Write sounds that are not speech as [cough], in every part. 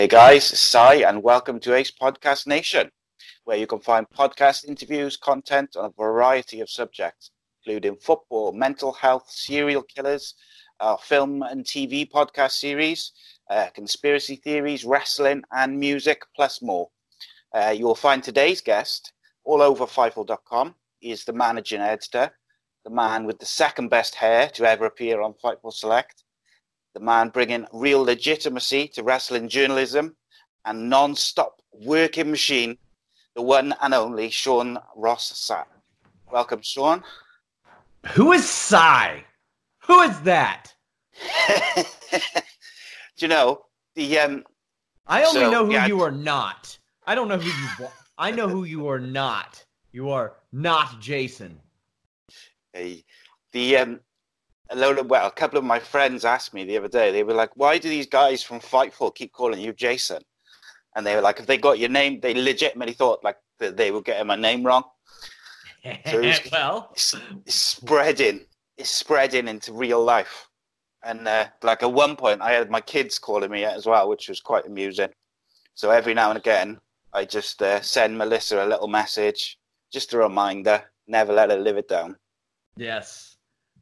Hey guys, Si, and welcome to Ace Podcast Nation, where you can find podcast interviews, content on a variety of subjects, including football, mental health, serial killers, our film and TV podcast series, uh, conspiracy theories, wrestling, and music, plus more. Uh, you will find today's guest all over Fightful.com. He is the managing editor, the man with the second best hair to ever appear on Fightful Select, the man bringing real legitimacy to wrestling journalism and non-stop working machine, the one and only Sean Ross Sapp. Welcome, Sean. Who is Si? Who is that? [laughs] Do you know the um? I only So, know who yeah, you are not. I don't know who you. wa- I know who you are not. You are not Jason. a- the um a load of well a couple of my friends asked me the other day they were like why do these guys from fightful keep calling you jason? And they were like if they got your name they legitimately thought like that they were getting my name wrong. So it's- [laughs] well, it's, it's spreading it's spreading into real life. And uh, like at one point i had my kids calling me as well which was quite amusing. So every now and again i just uh, send melissa a little message just a reminder never let her live it down. Yes,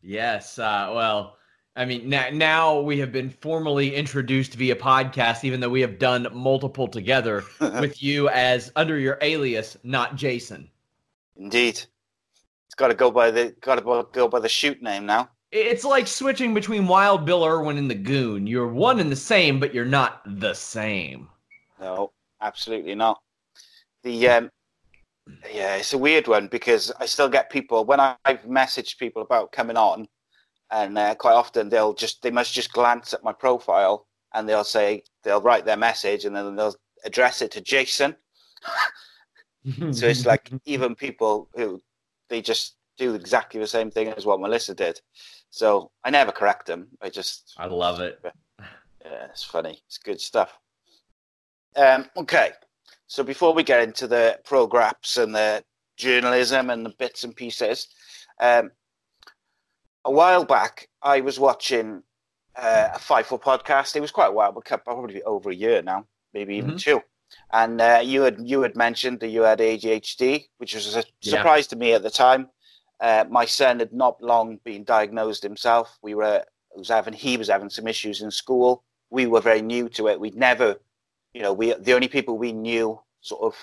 yes. Uh, well, I mean, now, now we have been formally introduced via podcast, even though we have done multiple together [laughs] with you as under your alias, not Jason. Indeed. It's got to go by the got to go by the shoot name now. It's like switching between Wild Bill Irwin and the Goon. You're one and the same, but you're not the same. No, absolutely not. The um, yeah, it's a weird one because I still get people when I've messaged people about coming on, and uh, quite often they'll just they must just glance at my profile and they'll say they'll write their message and then they'll address it to Jason. [laughs] So it's like [laughs] even people who they just do exactly the same thing as what Melissa did. So I never correct them. I just I love it. Yeah, it's funny. It's good stuff. Um, okay, so before we get into the programs and the journalism and the bits and pieces, um, a while back I was watching uh, a Fightful podcast. It was quite a while, but probably over a year now, maybe even Mhm. two. And uh, you had you had mentioned that you had ADHD, which was a Yeah. surprise to me at the time. Uh, my son had not long been diagnosed himself. We were was having he was having some issues in school. We were very new to it. We'd never, you know, we the only people we knew sort of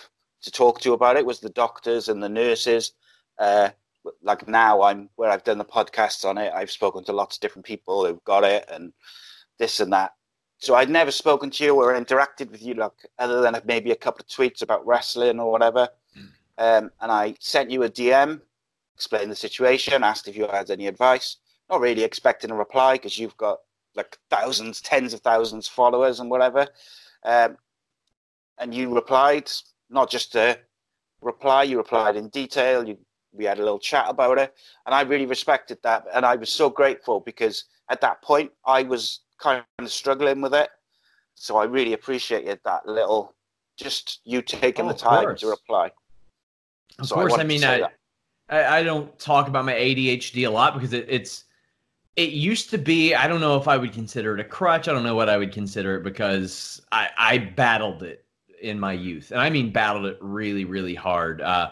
to talk to about it was the doctors and the nurses. Uh, like now, I'm where I've done the podcasts on it. I've spoken to lots of different people who've got it and this and that. So I'd never spoken to you or interacted with you, like other than maybe a couple of tweets about wrestling or whatever. Um, and I sent you a DM, explained the situation, asked if you had any advice. Not really expecting a reply because you've got like thousands, tens of thousands of followers and whatever. Um, and you replied not just to reply. You replied in detail. You, we had a little chat about it, and I really respected that. And I was so grateful because at that point I was kind of struggling with it. So I really appreciated that little, just you taking Oh, the time course. to reply. Of So I course, I, to mean, I. I I don't talk about my ADHD a lot because it, it's it used to be. I don't know if I would consider it a crutch. I don't know what I would consider it because I I battled it in my youth, and I mean battled it really really hard. Uh,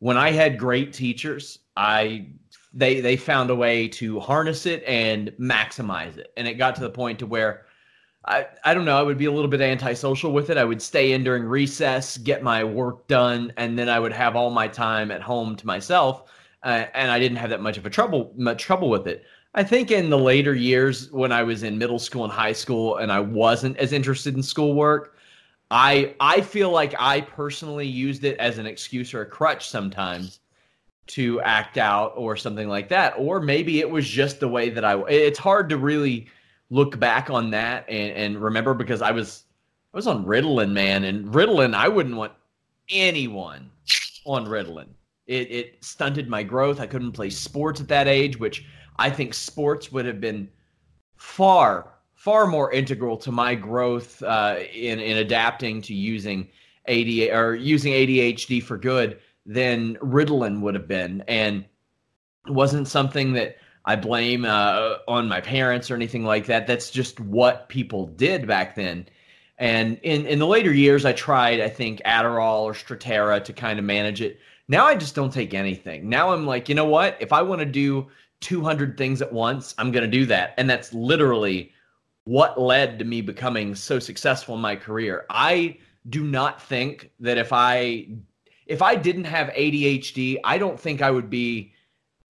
when I had great teachers, I they they found a way to harness it and maximize it, and it got to the point to where. I, I don't know. I would be a little bit antisocial with it. I would stay in during recess, get my work done, and then I would have all my time at home to myself. Uh, and I didn't have that much of a trouble much trouble with it. I think in the later years when I was in middle school and high school and I wasn't as interested in schoolwork, I I feel like I personally used it as an excuse or a crutch sometimes to act out or something like that. Or maybe it was just the way that I it's hard to really look back on that and, and remember because I was I was on Ritalin, man, and Ritalin I wouldn't want anyone on Ritalin. It it stunted my growth. I couldn't play sports at that age, which I think sports would have been far far more integral to my growth uh, in in adapting to using AD or using ADHD for good than Ritalin would have been, and wasn't something that I blame uh, on my parents or anything like that. That's just what people did back then. And in, in the later years, I tried, I think, Adderall or Strattera to kind of manage it. Now I just don't take anything. Now I'm like, you know what? If I want to do 200 things at once, I'm going to do that. And that's literally what led to me becoming so successful in my career. I do not think that if I if I didn't have ADHD, I don't think I would be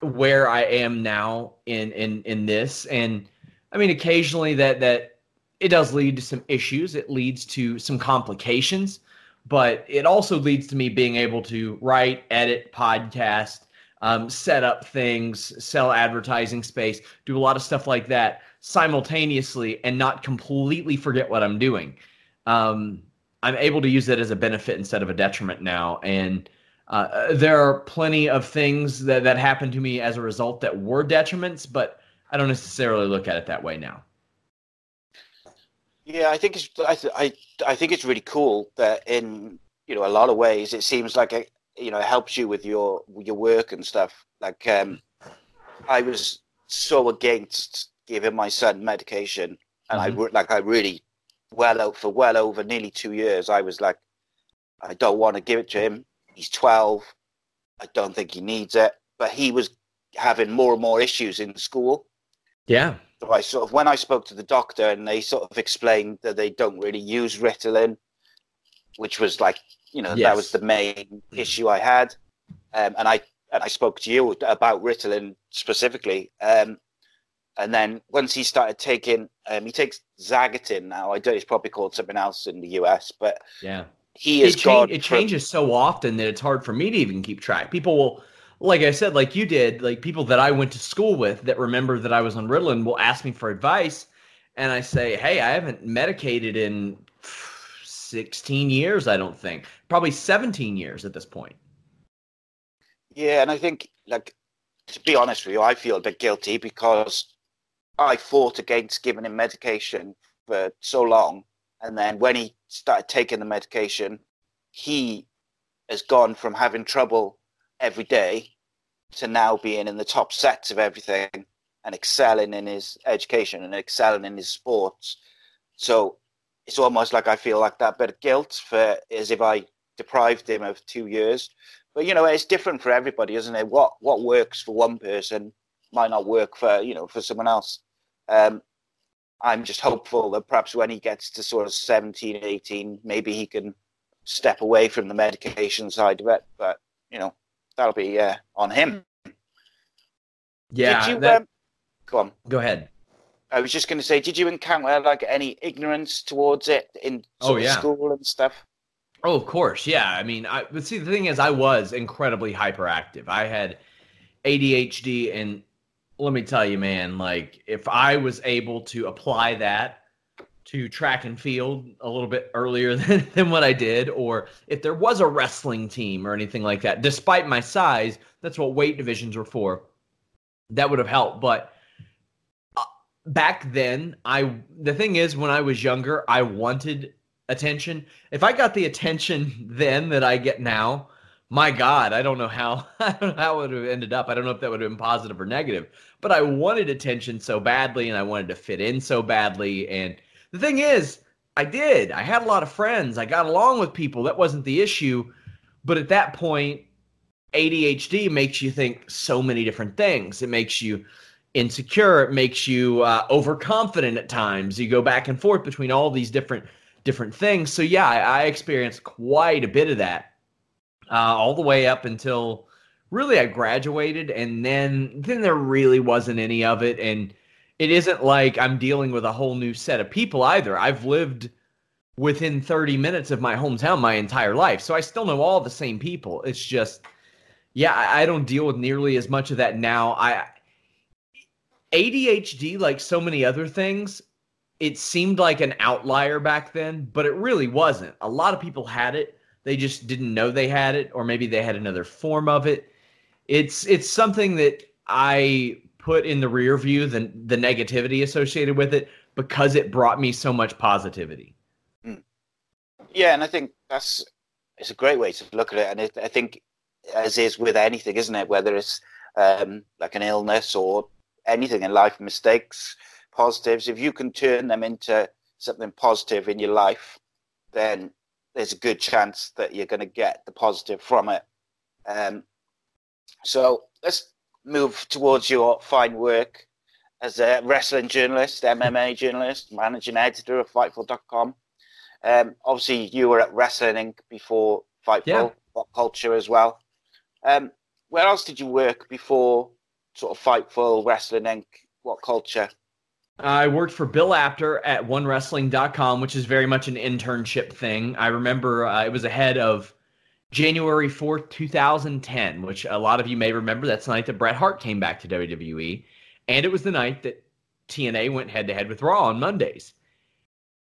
where I am now in in in this. And I mean, occasionally that that it does lead to some issues. It leads to some complications, but it also leads to me being able to write, edit, podcast, um, set up things, sell advertising space, do a lot of stuff like that simultaneously, and not completely forget what I'm doing. Um, I'm able to use that as a benefit instead of a detriment now, and uh, there are plenty of things that, that happened to me as a result that were detriments, but I don't necessarily look at it that way now. Yeah, I think it's I, I I think it's really cool that in you know a lot of ways it seems like it you know it helps you with your your work and stuff. Like um, I was so against giving my son medication, and I re- like I really well out for well over nearly two years. I was like, I don't want to give it to him. He's twelve. I don't think he needs it. But he was having more and more issues in school. Yeah. So I sort of when I spoke to the doctor and they sort of explained that they don't really use Ritalin, which was like you know that was the main issue I had, um, and I and I spoke to you about Ritalin specifically, um, and then once he started taking, um, he takes Xaggitin now. I don't. It's probably called something else in the US, but Yeah. he is it, cha- it from- changes so often that it's hard for me to even keep track. People will, like I said, like you did, like people that I went to school with that remember that I was on Ritalin will ask me for advice, and I say, "Hey, I haven't medicated in 16 years. I don't think, probably 17 years at this point." Yeah, and I think, like, to be honest with you, I feel a bit guilty because I fought against giving him medication for so long, and then when he started taking the medication, he has gone from having trouble every day to now being in the top sets of everything and excelling in his education and excelling in his sports. So it's almost like I feel like that bit of guilt for as if I deprived him of two years. But you know, it's different for everybody, isn't it? What what works for one person might not work for you know for someone else. Um, I'm just hopeful that perhaps when he gets to sort of 17, 18, maybe he can step away from the medication side of it. But you know, that'll be uh, on him. Yeah. Did you, that- um, go on. go ahead. I was just going to say, did you encounter like any ignorance towards it in Oh, yeah. school and stuff? Oh, of course. Yeah. I mean, I but see the thing is I was incredibly hyperactive. I had ADHD and let me tell you, man, like if I was able to apply that to track and field a little bit earlier [laughs] than, than what I did, or if there was a wrestling team or anything like that, despite my size, that's what weight divisions were for. That would have helped. But back then, I the thing is, when I was younger, I wanted attention. If I got the attention [laughs] then that I get now, my God, I don't know how [laughs] I don't know how it would have ended up. I don't know if that would have been positive or negative. But I wanted attention so badly, and I wanted to fit in so badly, and the thing is, I did. I had a lot of friends. I got along with people. That wasn't the issue. But at that point, ADHD makes you think so many different things. It makes you insecure. It makes you uh, overconfident at times. You go back and forth between all these different different things. So yeah, I, I experienced quite a bit of that uh, all the way up until really I graduated, and then then there really wasn't any of it, and it isn't like I'm dealing with a whole new set of people either. I've lived within 30 minutes of my hometown my entire life. So I still know all the same people. It's just yeah, I don't deal with nearly as much of that now. I ADHD like so many other things, it seemed like an outlier back then, but it really wasn't. A lot of people had it. They just didn't know they had it or maybe they had another form of it. It's it's something that I put in the rear view the the negativity associated with it because it brought me so much positivity. Hmm. Yeah, and I think that's it's a great way to look at it, and it, I think as is with anything, isn't it? Whether it's um, like an illness or anything in life, mistakes, positives. If you can turn them into something positive in your life, then there's a good chance that you're going to get the positive from it. Um, so let's move towards your fine work as a wrestling journalist, MMA [laughs] journalist, managing editor of Fightful.com. Um, obviously, you were at Wrestling Inc. before Fightful, yeah. What Culture as well. Um, where else did you work before sort of Fightful, Wrestling Inc., What Culture? I worked for Bill Apter at OneWrestling.com, which is very much an internship thing. I remember uh, it was ahead of January 4th, 2010, which a lot of you may remember. That's the night that Bret Hart came back to WWE. And it was the night that TNA went head to head with Raw on Mondays.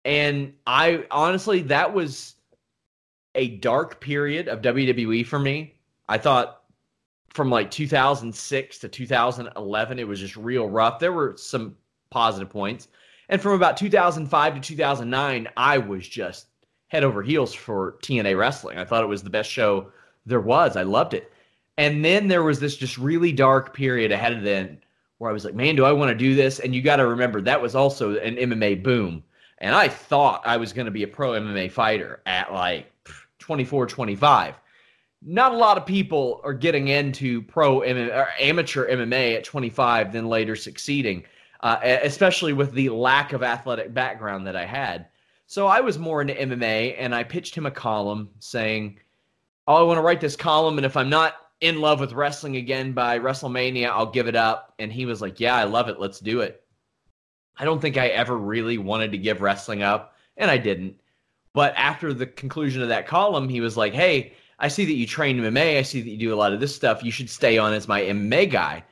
And I honestly, that was a dark period of WWE for me. I thought from like 2006 to 2011, it was just real rough. There were some positive points. And from about 2005 to 2009, I was just head over heels for TNA wrestling. I thought it was the best show there was. I loved it. And then there was this just really dark period ahead of then where I was like, man, do I want to do this? And you got to remember that was also an MMA boom. And I thought I was going to be a pro MMA fighter at like 24, 25. Not a lot of people are getting into pro MMA, or amateur MMA at 25, then later succeeding, uh, especially with the lack of athletic background that I had. So I was more into MMA, and I pitched him a column saying, "Oh, I want to write this column, and if I'm not in love with wrestling again by WrestleMania, I'll give it up." And he was like, "Yeah, I love it. Let's do it." I don't think I ever really wanted to give wrestling up, and I didn't. But after the conclusion of that column, he was like, "Hey, I see that you train MMA. I see that you do a lot of this stuff. You should stay on as my MMA guy."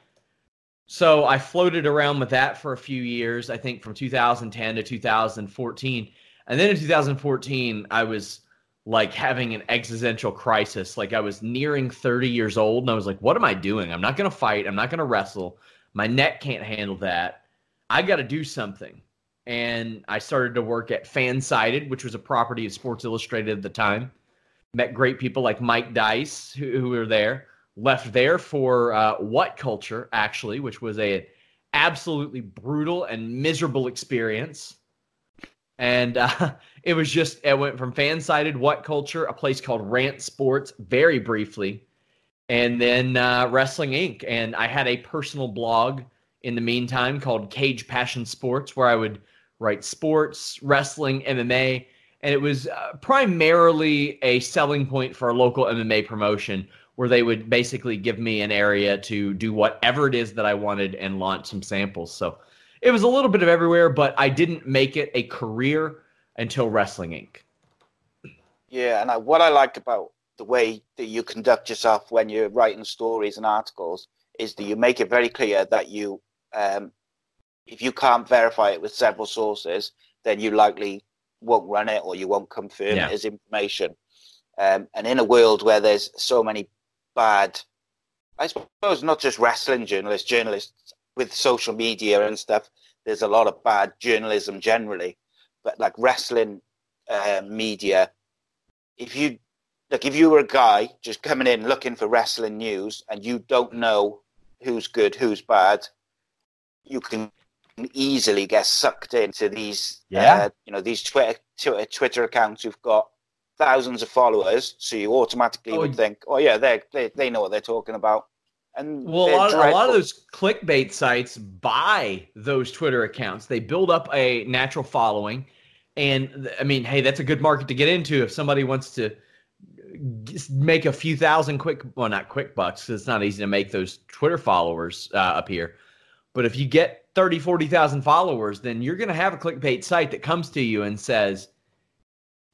So I floated around with that for a few years. I think from 2010 to 2014 and then in 2014, I was like having an existential crisis. Like I was nearing 30 years old and I was like, what am I doing? I'm not going to fight. I'm not going to wrestle. My neck can't handle that. I got to do something. And I started to work at Fansided, which was a property of Sports Illustrated at the time. Met great people like Mike Dice, who, who were there. Left there for uh, What Culture, actually, which was a absolutely brutal and miserable experience and uh, [laughs] it was just it went from Fansided what culture a place called rant sports very briefly and then uh, wrestling inc and i had a personal blog in the meantime called cage passion sports where i would write sports wrestling mma and it was uh, primarily a selling point for a local mma promotion where they would basically give me an area to do whatever it is that i wanted and launch some samples so it was a little bit of everywhere, but I didn't make it a career until Wrestling Inc. Yeah, and I, what I like about the way that you conduct yourself when you're writing stories and articles is that you make it very clear that you, um, if you can't verify it with several sources, then you likely won't run it or you won't confirm Yeah. it as information. Um, and in a world where there's so many bad, I suppose not just wrestling journalists, journalists with social media and stuff, there's a lot of bad journalism generally. But like wrestling uh, media, if you like, if you were a guy just coming in looking for wrestling news and you don't know who's good, who's bad, you can easily get sucked into these, Yeah. uh, you know, these Twitter, Twitter Twitter accounts who've got thousands of followers. So you automatically Oh, would think, oh yeah, they they they know what they're talking about. And Well, a lot, of, a lot of those clickbait sites buy those Twitter accounts. They build up a natural following. And I mean, hey, that's a good market to get into if somebody wants to make a few thousand quick, well, not quick bucks, 'cause it's not easy to make those Twitter followers uh, appear. But if you get 30, 40,000 followers, then you're going to have a clickbait site that comes to you and says,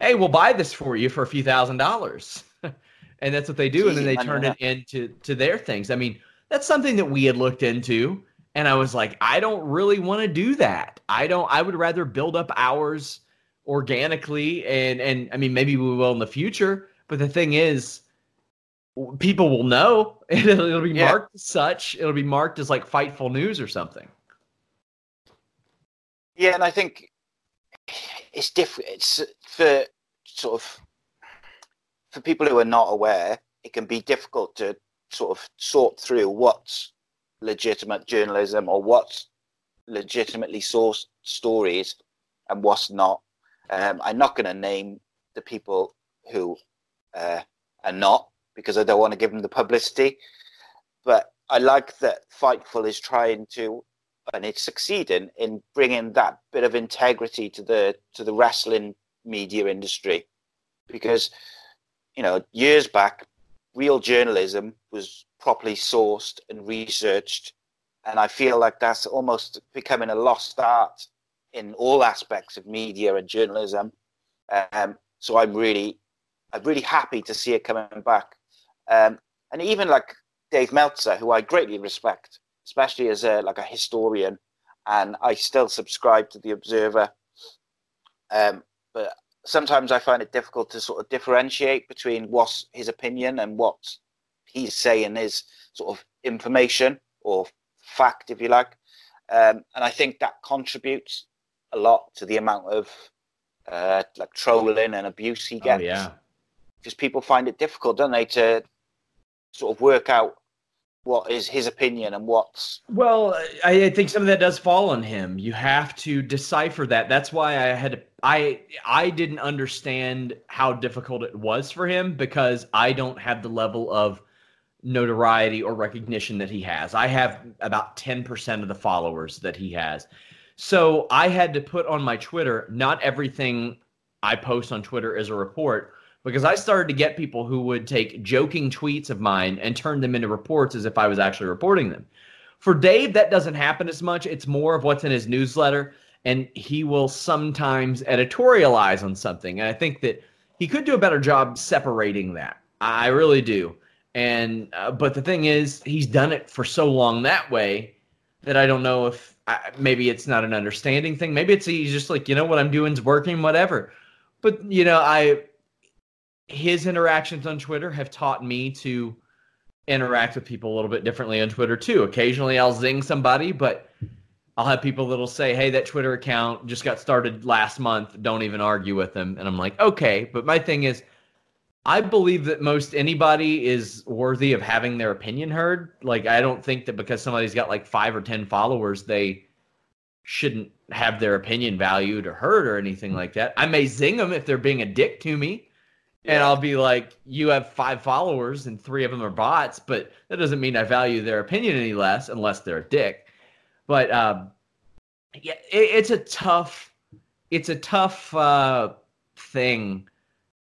hey, we'll buy this for you for a few thousand dollars. [laughs] and that's what they do. And then they turn it into to their things. I mean, that's something that we had looked into. And I was like, I don't really want to do that. I don't, I would rather build up ours organically. And, and I mean, maybe we will in the future. But the thing is, people will know. [laughs] It'll, it'll be Yeah. marked as such. It'll be marked as like Fightful News or something. Yeah, and I think it's different. It's for sort of for people who are not aware, it can be difficult to sort of sort through what's legitimate journalism or what's legitimately sourced stories and what's not. Um, I'm not going to name the people who uh, are not because I don't want to give them the publicity. But I like that Fightful is trying to and it's succeeding in bringing that bit of integrity to the to the wrestling media industry. Because you know years back real journalism was properly sourced and researched and i feel like that's almost becoming a lost art in all aspects of media and journalism. Um, so i'm really i'm really happy to see it coming back um, and even like dave meltzer who i greatly respect especially as a like a historian, and I still subscribe to the Observer. Um, but sometimes I find it difficult to sort of differentiate between what's his opinion and what he's saying is sort of information or fact, if you like. Um, and I think that contributes a lot to the amount of uh, like trolling and abuse he gets Oh, yeah. because people find it difficult, don't they, to sort of work out what is his opinion and what's Well, I, think some of that does fall on him. You have to decipher that. That's why I had I I didn't understand how difficult it was for him because I don't have the level of notoriety or recognition that he has. I have about 10% of the followers that he has. So I had to put on my Twitter, not everything I post on Twitter is a report because I started to get people who would take joking tweets of mine and turn them into reports as if I was actually reporting them. For Dave, that doesn't happen as much. It's more of what's in his newsletter, and he will sometimes editorialize on something. And I think that he could do a better job separating that. I really do. And uh, but the thing is, he's done it for so long that way that I don't know if I, maybe it's not an understanding thing. Maybe it's he's just like you know what I'm doing is working, whatever. But you know, I his interactions on Twitter have taught me to interact with people a little bit differently on Twitter too. Occasionally I'll zing somebody, but I'll have people that'll say, "Hey, that Twitter account just got started last month. Don't even argue with them." And I'm like, "Okay." But my thing is, I believe that most anybody is worthy of having their opinion heard. Like, I don't think that because somebody's got like five or ten followers, they shouldn't have their opinion valued or heard or anything like that. I may zing them if they're being a dick to me. And I'll be like, you have five followers and three of them are bots, but that doesn't mean I value their opinion any less unless they're a dick. But um, yeah, it, it's a tough, it's a tough uh, thing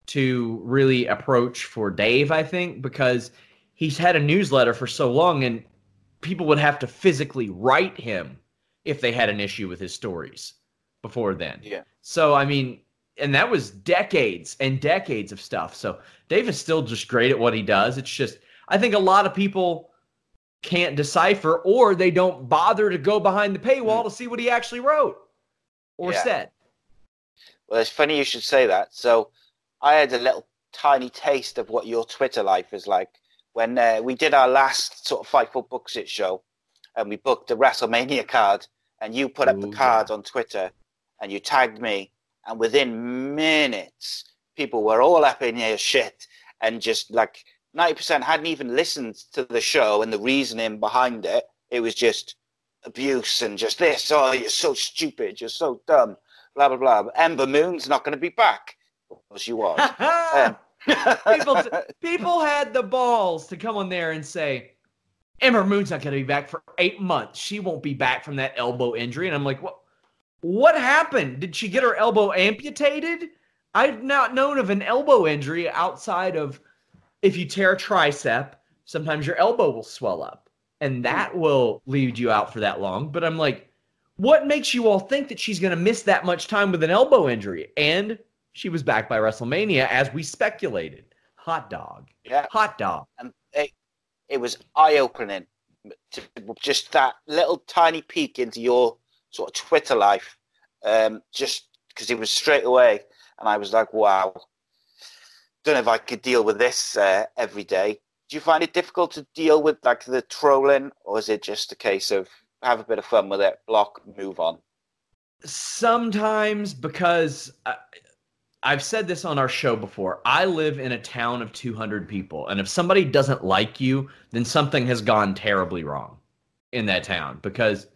to really approach for Dave, I think, because he's had a newsletter for so long and people would have to physically write him if they had an issue with his stories before then. Yeah. So, I mean, and that was decades and decades of stuff. So, Dave is still just great at what he does. It's just, I think a lot of people can't decipher or they don't bother to go behind the paywall to see what he actually wrote or Yeah. said. Well, it's funny you should say that. So, I had a little tiny taste of what your Twitter life is like when uh, we did our last sort of Fightful Books It show, and we booked a WrestleMania card, and you put up the Ooh, card on Twitter, and you tagged me, and within minutes, people were all up in your shit, and just like ninety percent hadn't even listened to the show and the reasoning behind it. It was just abuse and just this. Oh, you're so stupid. You're so dumb. Blah blah blah. Ember Moon's not going to be back. Well, she was. [laughs] Um, [laughs] people, people had the balls to come on there and say, Ember Moon's not going to be back for eight months. She won't be back from that elbow injury. And I'm like, what? What happened? Did she get her elbow amputated? I've not known of an elbow injury outside of if you tear a tricep, sometimes your elbow will swell up, and that will lead you out for that long. But I'm like, what makes you all think that she's going to miss that much time with an elbow injury? And she was back by WrestleMania as we speculated. Hot dog. yeah. Hot dog. and it, it was eye opening to just that little tiny peek into your sort of Twitter life. Um, just because it was straight away, and I was like, wow. Don't know if I could deal with this uh, every day. Do you find it difficult to deal with like the trolling, or is it just a case of have a bit of fun with it, block, move on? Sometimes because I, I've said this on our show before. I live in a town of 200 people, and if somebody doesn't like you, then something has gone terribly wrong in that town because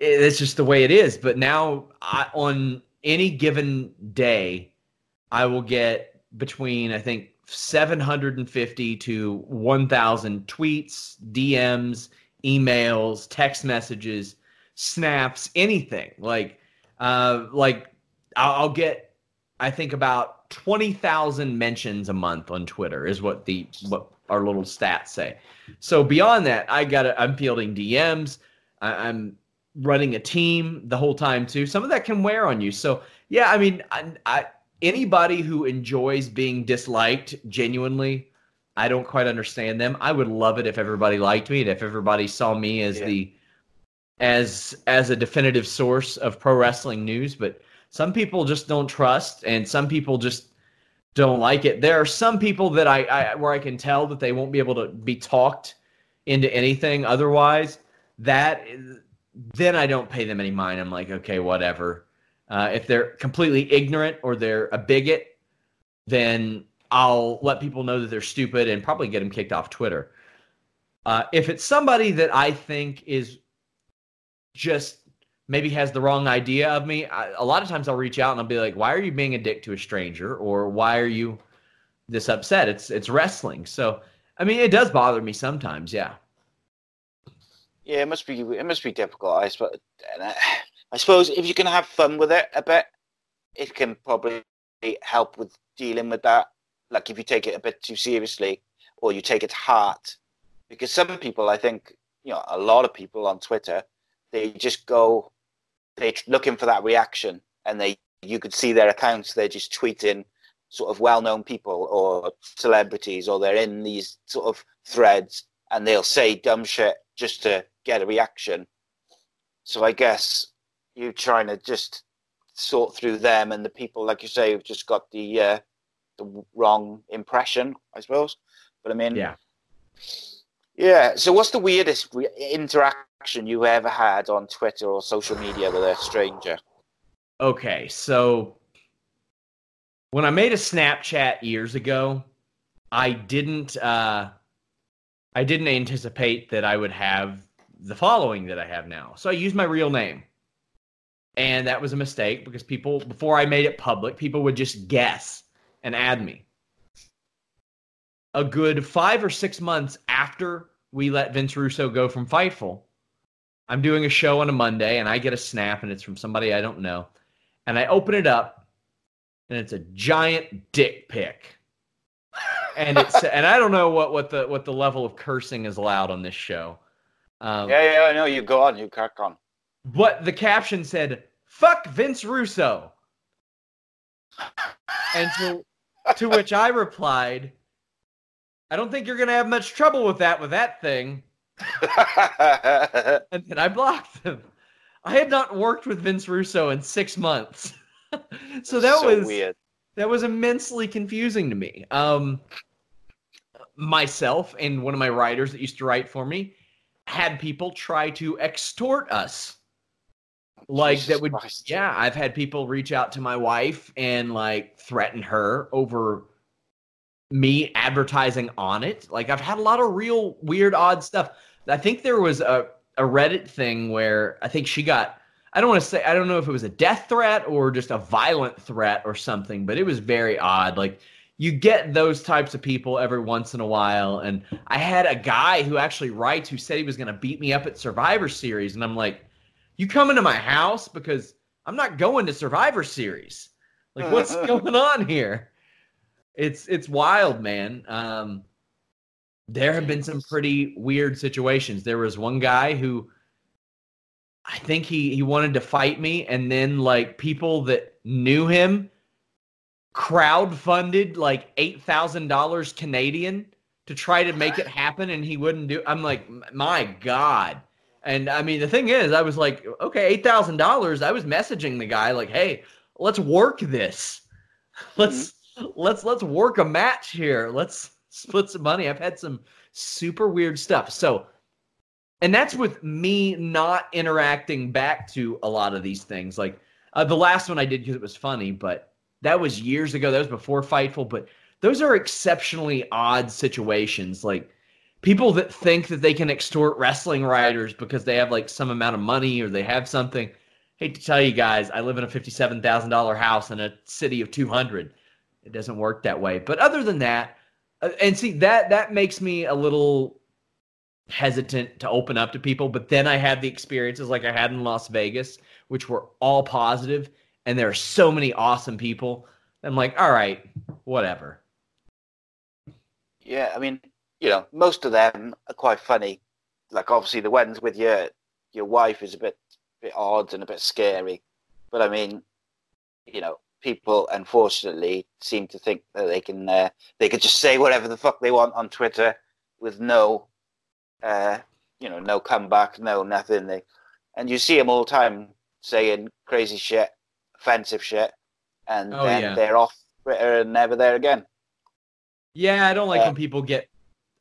it's just the way it is. But now, I, on any given day, I will get between I think 750 to 1,000 tweets, DMs, emails, text messages, snaps, anything like uh, like I'll, I'll get I think about 20,000 mentions a month on Twitter is what the what our little stats say. So beyond that, I got I'm fielding DMs. I, I'm running a team the whole time too. Some of that can wear on you. So yeah, I mean, I, I anybody who enjoys being disliked genuinely, I don't quite understand them. I would love it if everybody liked me and if everybody saw me as Yeah. the as as a definitive source of pro wrestling news, but some people just don't trust and some people just don't like it. There are some people that I, I where I can tell that they won't be able to be talked into anything otherwise. That is- then I don't pay them any mind. I'm like, okay, whatever. Uh, if they're completely ignorant or they're a bigot, then I'll let people know that they're stupid and probably get them kicked off Twitter. Uh, if it's somebody that I think is just maybe has the wrong idea of me, I, a lot of times I'll reach out and I'll be like, "Why are you being a dick to a stranger?" or "Why are you this upset?" It's it's wrestling, so I mean, it does bother me sometimes. Yeah. Yeah, it must be it must be difficult. I suppose. I suppose if you can have fun with it a bit, it can probably help with dealing with that. Like if you take it a bit too seriously, or you take it to heart, because some people, I think, you know, a lot of people on Twitter, they just go, they're looking for that reaction, and they you could see their accounts. They're just tweeting sort of well-known people or celebrities, or they're in these sort of threads, and they'll say dumb shit just to get a reaction. So I guess you're trying to just sort through them and the people, like you say, who've just got the uh, the wrong impression, I suppose. But I mean, Yeah. yeah. So what's the weirdest re- interaction you ever had on Twitter or social media with a stranger? Okay, so when I made a Snapchat years ago, I didn't uh I didn't anticipate that I would have the following that I have now. So I used my real name. And that was a mistake because people before I made it public, people would just guess and add me. A good 5 or 6 months after we let Vince Russo go from Fightful, I'm doing a show on a Monday and I get a snap and it's from somebody I don't know and I open it up, and it's a giant dick pic. And it's and I don't know what, what the what the level of cursing is allowed on this show. Um, Yeah, yeah. I know you go on. You crack on. But the caption said, "Fuck Vince Russo," and to to which I replied, "I don't think you're gonna have much trouble with that with that thing." [laughs] And then I blocked them. I had not worked with Vince Russo in six months. [laughs] so that so was weird. That was immensely confusing to me. Um, myself and one of my writers that used to write for me had people try to extort us. Like Jesus that would Christ. yeah, I've had people reach out to my wife and like threaten her over me advertising on it. Like I've had a lot of real weird odd stuff. I think there was a a Reddit thing where I think she got I don't want to say I don't know if it was a death threat or just a violent threat or something, but it was very odd. Like you get those types of people every once in a while and I had a guy who actually writes who said he was going to beat me up at Survivor Series and I'm like you come into my house because I'm not going to Survivor Series. Like what's [laughs] going on here? It's it's wild, man. Um there have been some pretty weird situations. There was one guy who I think he he wanted to fight me and then like people that knew him crowdfunded like $8,000 Canadian to try to make it happen and he wouldn't do I'm like my god. And I mean the thing is I was like okay, $8,000. I was messaging the guy like, "Hey, let's work this. [laughs] Let's mm-hmm. let's let's work a match here. Let's [laughs] split some money." I've had some super weird stuff. So and that's with me not interacting back to a lot of these things. Like uh, the last one I did because it was funny, but that was years ago. That was before Fightful. But those are exceptionally odd situations. Like people that think that they can extort wrestling writers because they have like some amount of money or they have something. Hate to tell you guys, I live in a fifty-seven thousand dollar house in a city of two hundred. It doesn't work that way. But other than that, uh, and see that that makes me a little hesitant to open up to people. But then I had the experiences like I had in Las Vegas, which were all positive, and there are so many awesome people. I'm like, all right, whatever. Yeah, I mean, you know, most of them are quite funny. Like obviously the ones with your your wife is a bit bit odd and a bit scary. But I mean, you know, people unfortunately seem to think that they can uh, they could just say whatever the fuck they want on Twitter with no uh, you know, no comeback, no nothing. They and you see them all the time saying crazy shit, offensive shit, and Oh, then yeah. they're off Twitter and never there again. Yeah, I don't like Uh, when people get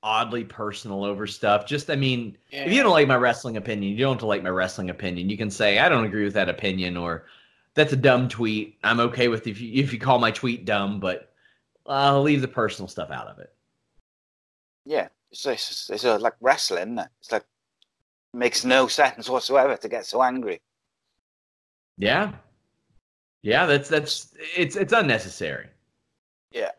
oddly personal over stuff. Just, I mean, if you don't like my wrestling opinion, you don't have to like my wrestling opinion. You can say I don't agree with that opinion, or that's a dumb tweet. I'm okay with if you if you call my tweet dumb, but I'll leave the personal stuff out of it. Yeah, it's, it's, it's uh, like wrestling. isn't it? It's like makes no sense whatsoever to get so angry. Yeah, yeah, that's that's it's it's unnecessary. Yeah.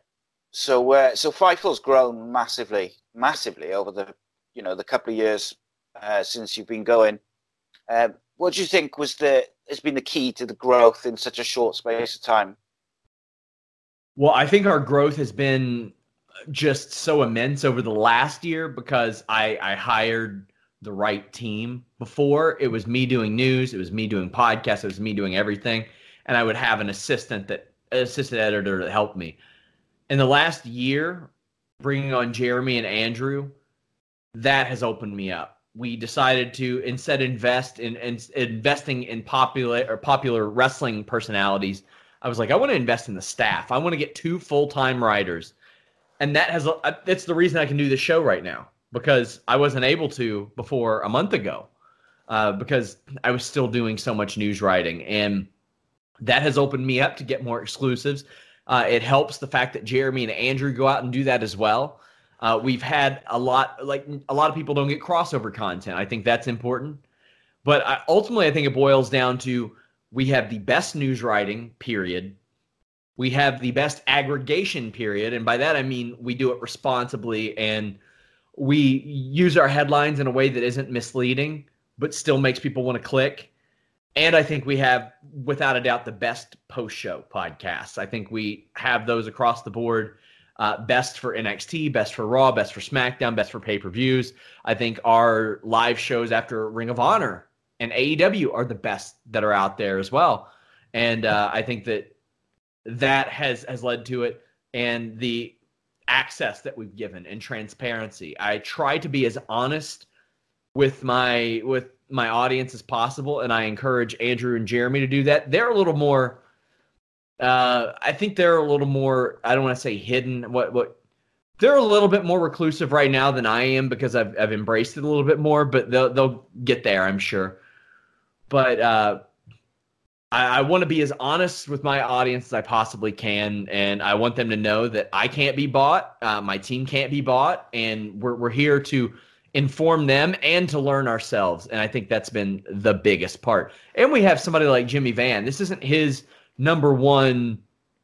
So uh, so Fightful's grown massively, massively over the you know the couple of years uh, since you've been going. Um, what do you think was the has been the key to the growth in such a short space of time? Well, I think our growth has been just so immense over the last year because I, I hired the right team. Before it was me doing news, it was me doing podcasts, it was me doing everything, and I would have an assistant that assistant editor that helped me. In the last year, bringing on Jeremy and Andrew, that has opened me up. We decided to instead invest in, in investing in popular or popular wrestling personalities. I was like, I want to invest in the staff. I want to get two full time writers, and that has uh, that's the reason I can do this show right now because I wasn't able to before a month ago uh, because I was still doing so much news writing, and that has opened me up to get more exclusives. Uh, it helps the fact that Jeremy and Andrew go out and do that as well. Uh, we've had a lot, like a lot of people don't get crossover content. I think that's important, but I, ultimately, I think it boils down to we have the best news writing period we have the best aggregation period and by that i mean we do it responsibly and we use our headlines in a way that isn't misleading but still makes people want to click. And i think we have without a doubt the best post show podcasts. I think we have those across the board uh, best for nxt best for raw best for smackdown best for pay-per-views. I think our live shows after ring of honor and aew are the best that are out there as well. And uh, i think that that has has led to it and the access that we've given and transparency i try to be as honest with my with my audience as possible and i encourage andrew and jeremy to do that they're a little more Uh, I think they're a little more. I don't want to say hidden. What what they're a little bit more reclusive right now than I am because I've I've embraced it a little bit more. But they'll they'll get there, I'm sure. But uh, I, I want to be as honest with my audience as I possibly can, and I want them to know that I can't be bought, uh, my team can't be bought, and we're we're here to inform them and to learn ourselves. And I think that's been the biggest part. And we have somebody like Jimmy Van. This isn't his number one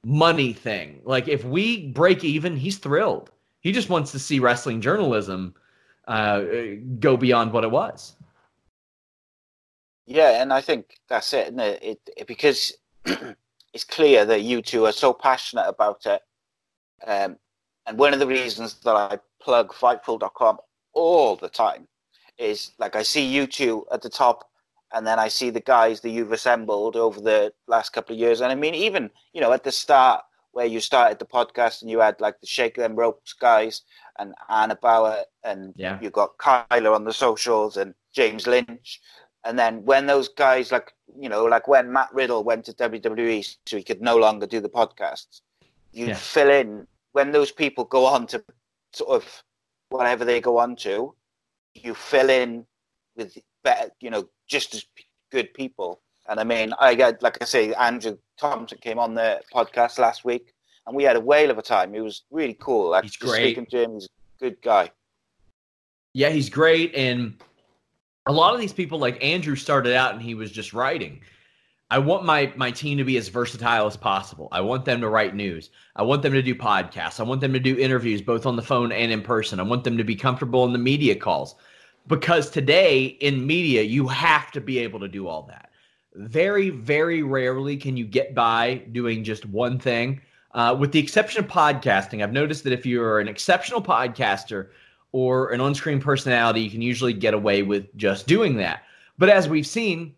money thing. Like if we break even, he's thrilled. He just wants to see wrestling journalism uh, go beyond what it was. Yeah, and I think that's it, isn't it? it, it because [clears throat] it's clear that you two are so passionate about it. Um, and one of the reasons that I plug Fightful.com all the time is like I see you two at the top, and then I see the guys that you've assembled over the last couple of years. And I mean, even you know, at the start where you started the podcast and you had like the Shake Them Ropes guys and Anna Bauer, and yeah. you got Kyler on the socials and James Lynch. And then when those guys, like you know, like when Matt Riddle went to WWE, so he could no longer do the podcasts, you Yeah. fill in when those people go on to sort of whatever they go on to, you fill in with better, you know, just as good people. And I mean, I got like I say, Andrew Thompson came on the podcast last week, and we had a whale of a time. He was really cool. Like He's great. Speaking to him, he's a good guy. Yeah, he's great. And a lot of these people, like Andrew, started out and he was just writing. I want my my team to be as versatile as possible. I want them to write news. I want them to do podcasts. I want them to do interviews both on the phone and in person. I want them to be comfortable in the media calls. Because today in media, you have to be able to do all that. Very, very rarely can you get by doing just one thing. Uh, with the exception of podcasting, I've noticed that if you're an exceptional podcaster or an on screen personality, you can usually get away with just doing that. But as we've seen,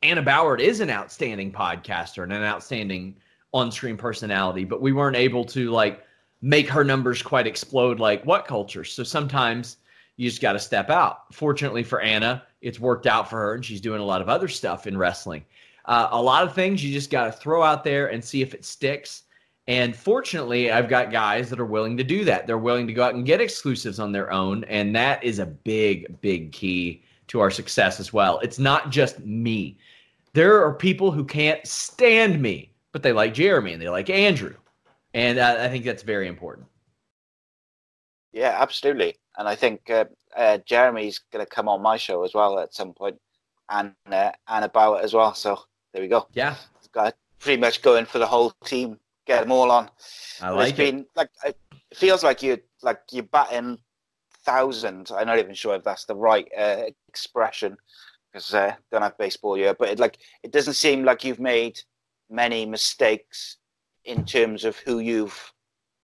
Anna Bauer is an outstanding podcaster and an outstanding on screen personality, but we weren't able to like make her numbers quite explode like what culture. So sometimes you just got to step out. Fortunately for Anna, it's worked out for her and she's doing a lot of other stuff in wrestling. Uh, a lot of things you just got to throw out there and see if it sticks. And fortunately, I've got guys that are willing to do that. They're willing to go out and get exclusives on their own. And that is a big, big key to our success as well. It's not just me. There are people who can't stand me, but they like Jeremy and they like Andrew. And uh, I think that's very important. Yeah, absolutely. And I think uh, uh, Jeremy's going to come on my show as well at some point, and uh, about Bauer as well. So there we go. Yeah, Got pretty much going for the whole team, get them all on. I like it's it. been like it feels like you like you're batting thousands. I'm not even sure if that's the right uh, expression because uh, don't have baseball here. But it, like it doesn't seem like you've made many mistakes in terms of who you've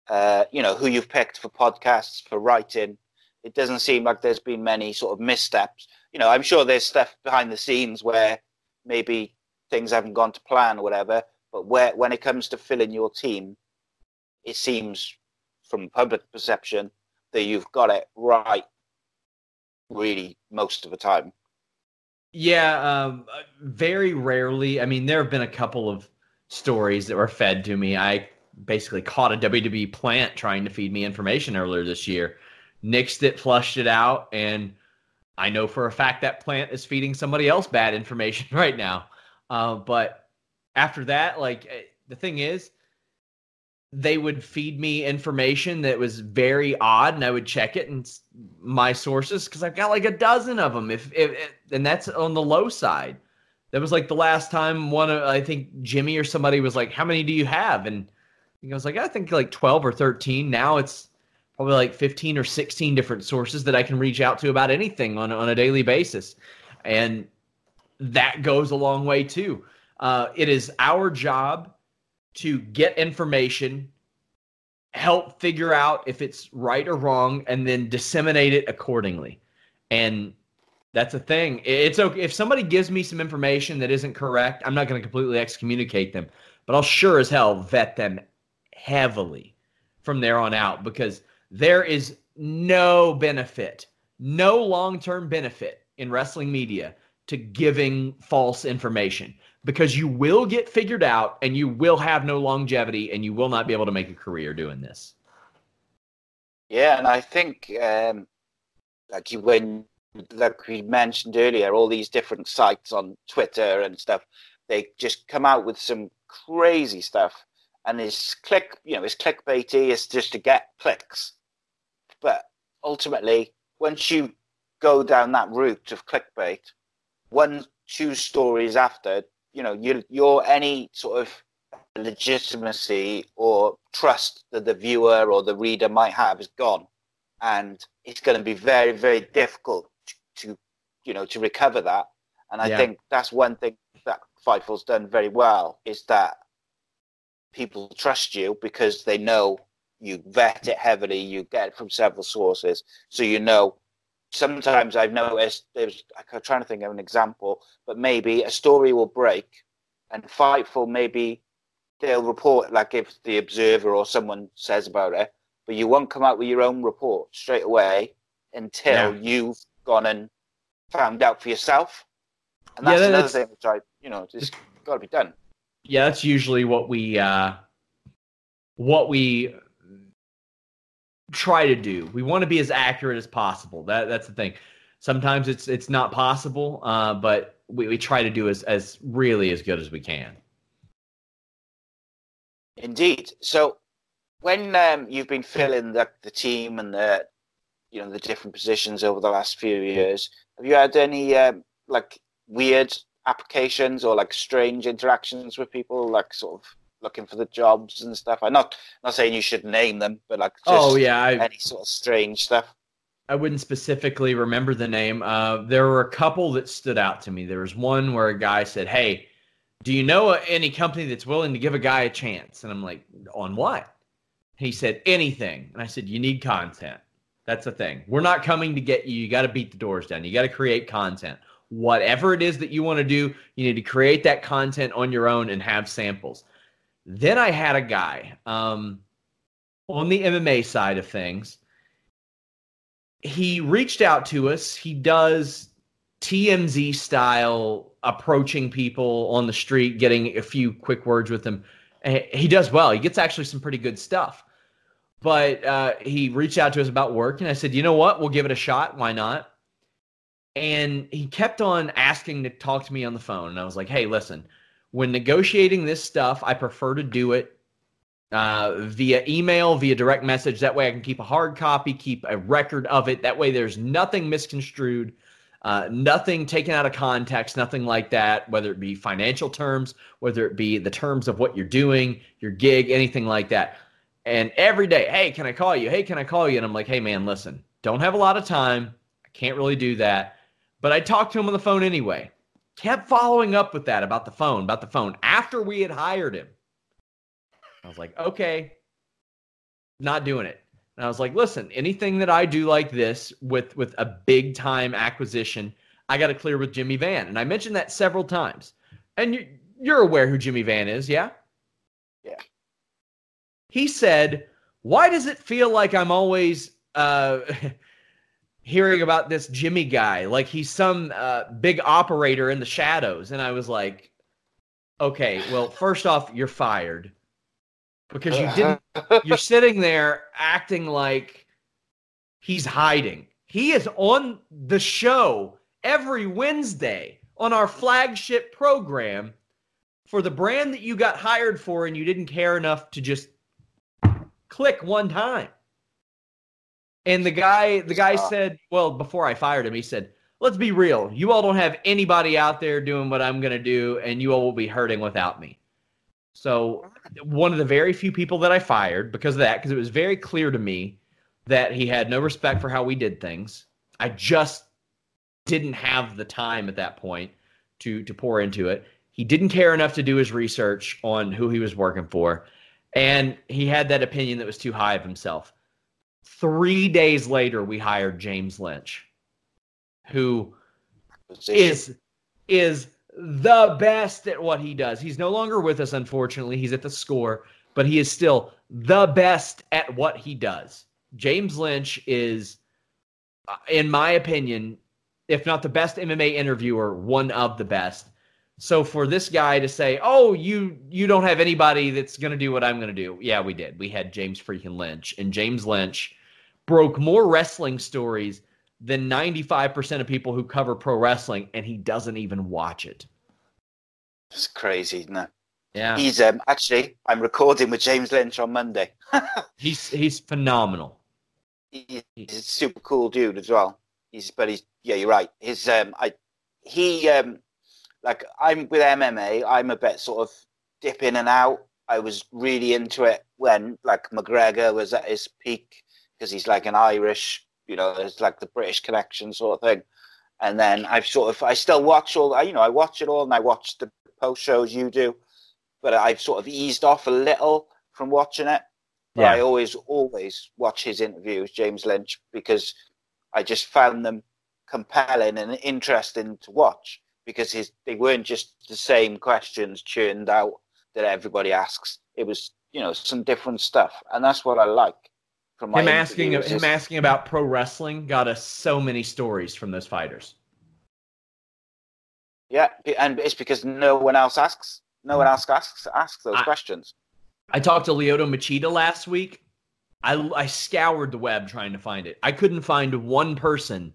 uh, you know who you've picked for podcasts for writing. It doesn't seem like there's been many sort of missteps. You know, I'm sure there's stuff behind the scenes where maybe things haven't gone to plan or whatever. But where when it comes to filling your team, it seems from public perception that you've got it right really most of the time. Yeah, um, very rarely. I mean, there have been a couple of stories that were fed to me. I basically caught a WWE plant trying to feed me information earlier this year, nixed it, flushed it out, and I know for a fact that plant is feeding somebody else bad information [laughs] right now. Uh, but after that, like eh, the thing is, they would feed me information that was very odd, and I would check it and my sources because I've got like a dozen of them. If, if, if and that's on the low side. That was like the last time one of I think Jimmy or somebody was like, "How many do you have?" And I was like, "I think like twelve or 13. Now it's probably like fifteen or sixteen different sources that I can reach out to about anything on on a daily basis, and that goes a long way too. Uh, it is our job to get information, help figure out if it's right or wrong, and then disseminate it accordingly. And that's a thing. It's okay if somebody gives me some information that isn't correct. I'm not going to completely excommunicate them, but I'll sure as hell vet them heavily from there on out because there is no benefit, no long term benefit in wrestling media to giving false information. Because you will get figured out and you will have no longevity and you will not be able to make a career doing this. Yeah, and I think um, like you when like we mentioned earlier, all these different sites on Twitter and stuff, they just come out with some crazy stuff, and it's click, you know, it's clickbaity. It's just to get clicks, but ultimately, once you go down that route of clickbait, one, two stories after, you know, you, you're any sort of legitimacy or trust that the viewer or the reader might have is gone, and it's going to be very, very difficult to, to you know, to recover that. And I Yeah. think that's one thing that Fightful's done very well is that people trust you because they know you vet it heavily, you get it from several sources, so you know. Sometimes I've noticed there's I'm trying to think of an example, but maybe a story will break, and Fightful maybe they'll report like if the Observer or someone says about it, but you won't come out with your own report straight away until Yeah. you've gone and found out for yourself. And Yeah, that's that- another that's- thing which I, you know, just got to be done. Yeah, that's usually what we uh what we try to do. We want to be as accurate as possible. That that's the thing. Sometimes it's it's not possible, uh, but we, we try to do as as really as good as we can. Indeed. So when um, you've been filling the, the team and the you know the different positions over the last few years, have you had any um, like weird applications or like strange interactions with people, like sort of looking for the jobs and stuff? I'm not not saying you should name them, but like just oh yeah, I, any sort of strange stuff. I wouldn't specifically remember the name. Uh, there were a couple that stood out to me. There was one where a guy said, "Hey, do you know any company that's willing to give a guy a chance?" And I'm like, "On what?" He said, "Anything." And I said, "You need content. That's the thing. We're not coming to get you. You got to beat the doors down. You got to create content. Whatever it is that you want to do, you need to create that content on your own and have samples." Then I had a guy um, on the MMA side of things he reached out to us. He does TMZ style approaching people on the street, getting a few quick words with them. He does well. He gets actually some pretty good stuff. But uh, he reached out to us about work, and I said, you know what? We'll give it a shot. Why not? And he kept on asking to talk to me on the phone. And I was like, hey, listen, when negotiating this stuff, I prefer to do it uh, via email, via direct message. That way I can keep a hard copy, keep a record of it. That way there's nothing misconstrued, uh, nothing taken out of context, nothing like that, whether it be financial terms, whether it be the terms of what you're doing, your gig, anything like that. And every day, hey, can I call you? Hey, can I call you? And I'm like, hey, man, listen, don't have a lot of time. I can't really do that. But I talk to him on the phone anyway. Kept following up with that about the phone, about the phone after we had hired him. I was like, okay, not doing it. And I was like, listen, anything that I do like this with with a big time acquisition, I got to clear with Jimmy Van. And I mentioned that several times. And you, you're aware who Jimmy Van is, yeah? Yeah. He said, why does it feel like I'm always uh, [laughs] hearing about this Jimmy guy? Like he's some uh, big operator in the shadows. And I was like, okay, well, first off, you're fired because you didn't [laughs] you're sitting there acting like he's hiding. He is on the show every Wednesday on our flagship program for the brand that you got hired for and you didn't care enough to just click one time. And the guy the guy Stop. said, well, before I fired him, he said, "Let's be real. You all don't have anybody out there doing what I'm going to do and you all will be hurting without me." So, one of the very few people that I fired because of that, because it was very clear to me that he had no respect for how we did things. I just didn't have the time at that point to to pour into it. He didn't care enough to do his research on who he was working for, and he had that opinion that was too high of himself. Three days later, we hired James Lynch, who is is the best at what he does. He's no longer with us, unfortunately. He's at the score, but he is still the best at what he does. James Lynch is, uh, in my opinion, if not the best MMA interviewer, one of the best. So for this guy to say, "Oh, you you don't have anybody that's going to do what I'm going to do," yeah, we did. We had James freaking Lynch, and James Lynch broke more wrestling stories than 95% of people who cover pro wrestling, and he doesn't even watch it. It's crazy, isn't it? Yeah, He's um, actually I'm recording with James Lynch on Monday. [laughs] he's he's phenomenal. He- he's a super cool dude as well. He's but he's yeah, you're right. His um I he um like I'm with MMA, I'm a bit sort of dip in and out. I was really into it when like McGregor was at his peak because he's like an Irish, you know, it's like the British connection sort of thing. And then I've sort of I still watch all I you know, I watch it all and I watch the post shows you do, but I've sort of eased off a little from watching it. But Yeah. I always, always watch his interviews, James Lynch, because I just found them compelling and interesting to watch because his they weren't just the same questions churned out that everybody asks. It was, you know, some different stuff, and that's what I like from my Him asking him asking about pro wrestling got us so many stories from those fighters. Yeah, and it's because no one else asks. No one mm-hmm. else asks asks those I- questions. I talked to Lyoto Machida last week. I, I scoured the web trying to find it. I couldn't find one person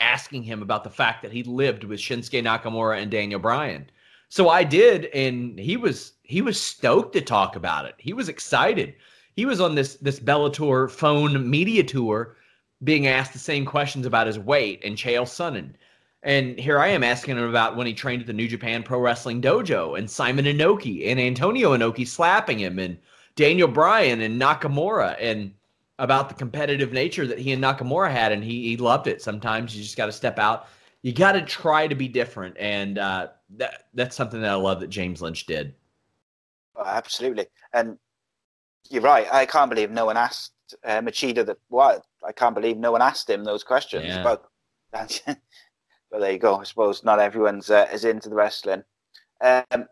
asking him about the fact that he lived with Shinsuke Nakamura and Daniel Bryan. So I did, and he was he was stoked to talk about it. He was excited. He was on this this Bellator phone media tour, being asked the same questions about his weight and Chael Sonnen. And here I am asking him about when he trained at the New Japan Pro Wrestling Dojo and Simon Inoki and Antonio Inoki slapping him and Daniel Bryan and Nakamura and about the competitive nature that he and Nakamura had. And he, he loved it. Sometimes you just got to step out. You got to try to be different. And uh, that that's something that I love that James Lynch did. Oh, absolutely, and you're right. I can't believe no one asked uh, Machida that. What? I can't believe no one asked him those questions Yeah. about. [laughs] but there you go. I suppose not everyone's uh, is into the wrestling. Um,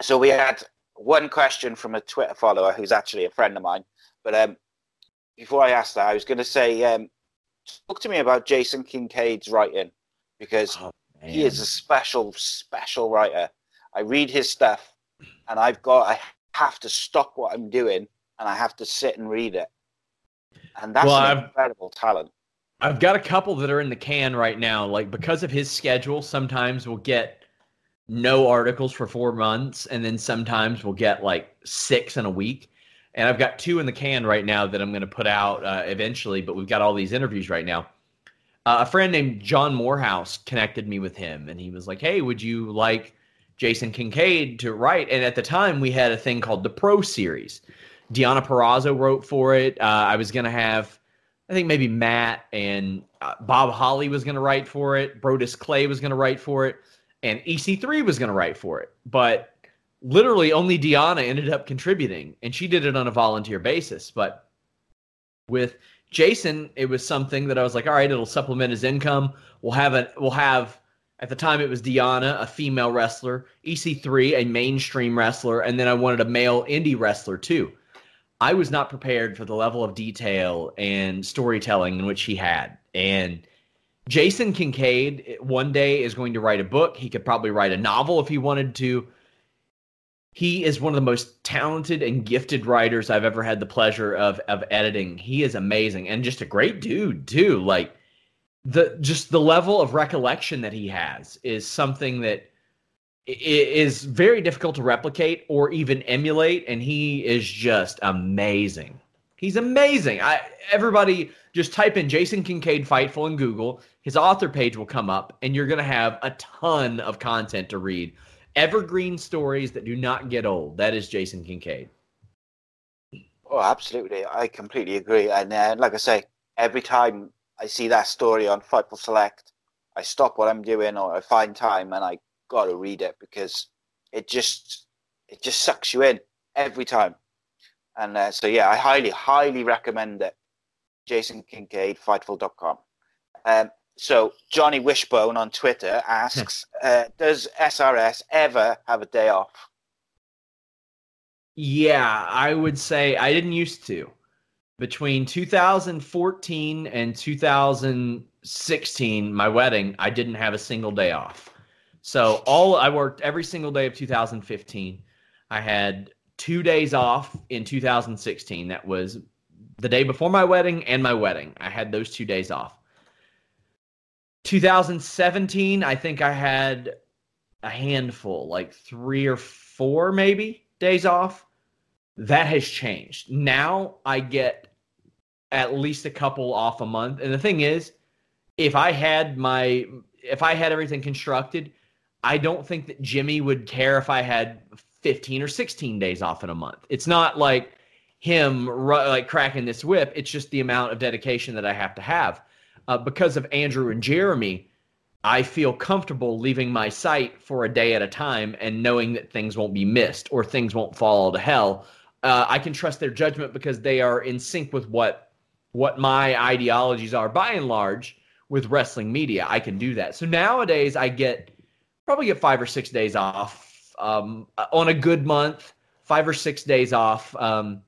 so we had one question from a Twitter follower who's actually a friend of mine. But um, before I ask that, I was going to say, um, talk to me about Jason Kincaid's writing because he is a special, special writer. I read his stuff, and I've got I have to stop what I'm doing and I have to sit and read it. And that's Well, an I've- incredible talent. I've got a couple that are in the can right now. Like because of his schedule, sometimes we'll get no articles for four months, and then sometimes we'll get like six in a week. And I've got two in the can right now that I'm going to put out uh, eventually. But we've got all these interviews right now. Uh, a friend named John Morehouse connected me with him, and he was like, "Hey, would you like Jason Kincaid to write?" And at the time, we had a thing called the Pro Series. Deonna Purrazzo wrote for it. Uh, I was going to have I think maybe Matt and uh, Bob Holly was going to write for it. Brodus Clay was going to write for it, and EC3 was going to write for it. But literally, only Deonna ended up contributing, and she did it on a volunteer basis. But with Jason, it was something that I was like, all right, it'll supplement his income. We'll have a we'll have at the time it was Deonna, a female wrestler, EC3, a mainstream wrestler, and then I wanted a male indie wrestler too. I was not prepared for the level of detail and storytelling in which he had. And Jason Kincaid one day is going to write a book. He could probably write a novel if he wanted to. He is one of the most talented and gifted writers I've ever had the pleasure of of editing. He is amazing and just a great dude too. Like the just the level of recollection that he has is something that is very difficult to replicate or even emulate and he is just amazing he's amazing i everybody just type in jason kincaid fightful in google his author page will come up and you're going to have a ton of content to read evergreen stories that do not get old that is jason kincaid Oh, absolutely. I completely agree. And uh, like I say, every time I see that story on Fightful Select, I stop what I'm doing or I find time and I got to read it because it just it just sucks you in every time. And uh, so yeah, I highly highly recommend it. Jason Kincaid, Fightful.com. Um, so Johnny Wishbone on Twitter asks, uh, "Does SRS ever have a day off?" Yeah, I would say I didn't used to. Between 2014 and 2016, my wedding, I didn't have a single day off. So all I worked every single day of 2015. I had two days off in 2016. That was the day before my wedding and my wedding. I had those two days off. 2017, I think I had a handful, like three or four maybe days off. That has changed. Now I get at least a couple off a month. And the thing is, if I had my if I had everything constructed, I don't think that Jimmy would care if I had 15 or 16 days off in a month. It's not like him like cracking this whip. It's just the amount of dedication that I have to have. Uh, because of Andrew and Jeremy, I feel comfortable leaving my site for a day at a time and knowing that things won't be missed or things won't fall to hell. Uh, I can trust their judgment because they are in sync with what what my ideologies are by and large with wrestling media. I can do that. So nowadays I get probably get five or six days off um, on a good month, five or six days off, um,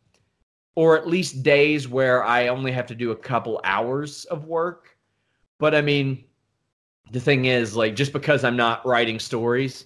or at least days where I only have to do a couple hours of work. But I mean, the thing is, like, just because I'm not writing stories,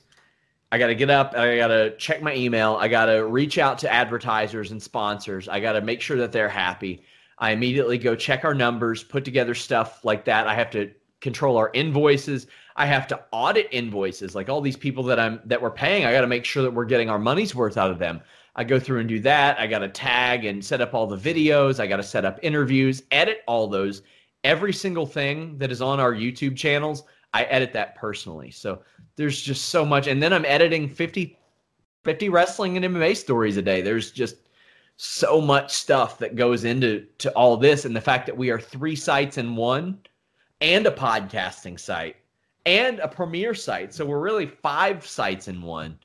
I got to get up, I got to check my email, I got to reach out to advertisers and sponsors, I got to make sure that they're happy. I immediately go check our numbers, put together stuff like that. I have to control our invoices. I have to audit invoices. Like all these people that I'm that we're paying, I got to make sure that we're getting our money's worth out of them. I go through and do that. I got to tag and set up all the videos. I got to set up interviews, edit all those. Every single thing that is on our YouTube channels, I edit that personally. So there's just so much. And then I'm editing 50, 50 wrestling and MMA stories a day. There's just so much stuff that goes into to all this and the fact that we are three sites in one and a podcasting site and a premiere site so we're really five sites in one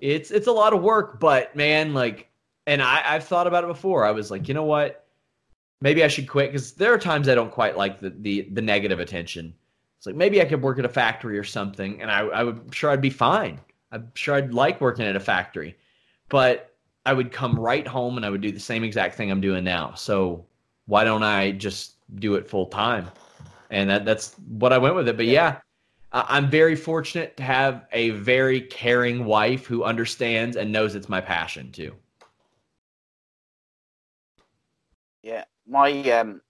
it's it's a lot of work but man like and I, i've thought about it before i was like you know what maybe i should quit because there are times i don't quite like the, the the negative attention it's like maybe i could work at a factory or something and i, I would sure i'd be fine i'm sure i'd like working at a factory but I would come right home and I would do the same exact thing I'm doing now. So why don't I just do it full time? And that, that's what I went with it. But yeah, I'm very fortunate to have a very caring wife who understands and knows it's my passion too. Yeah, my um,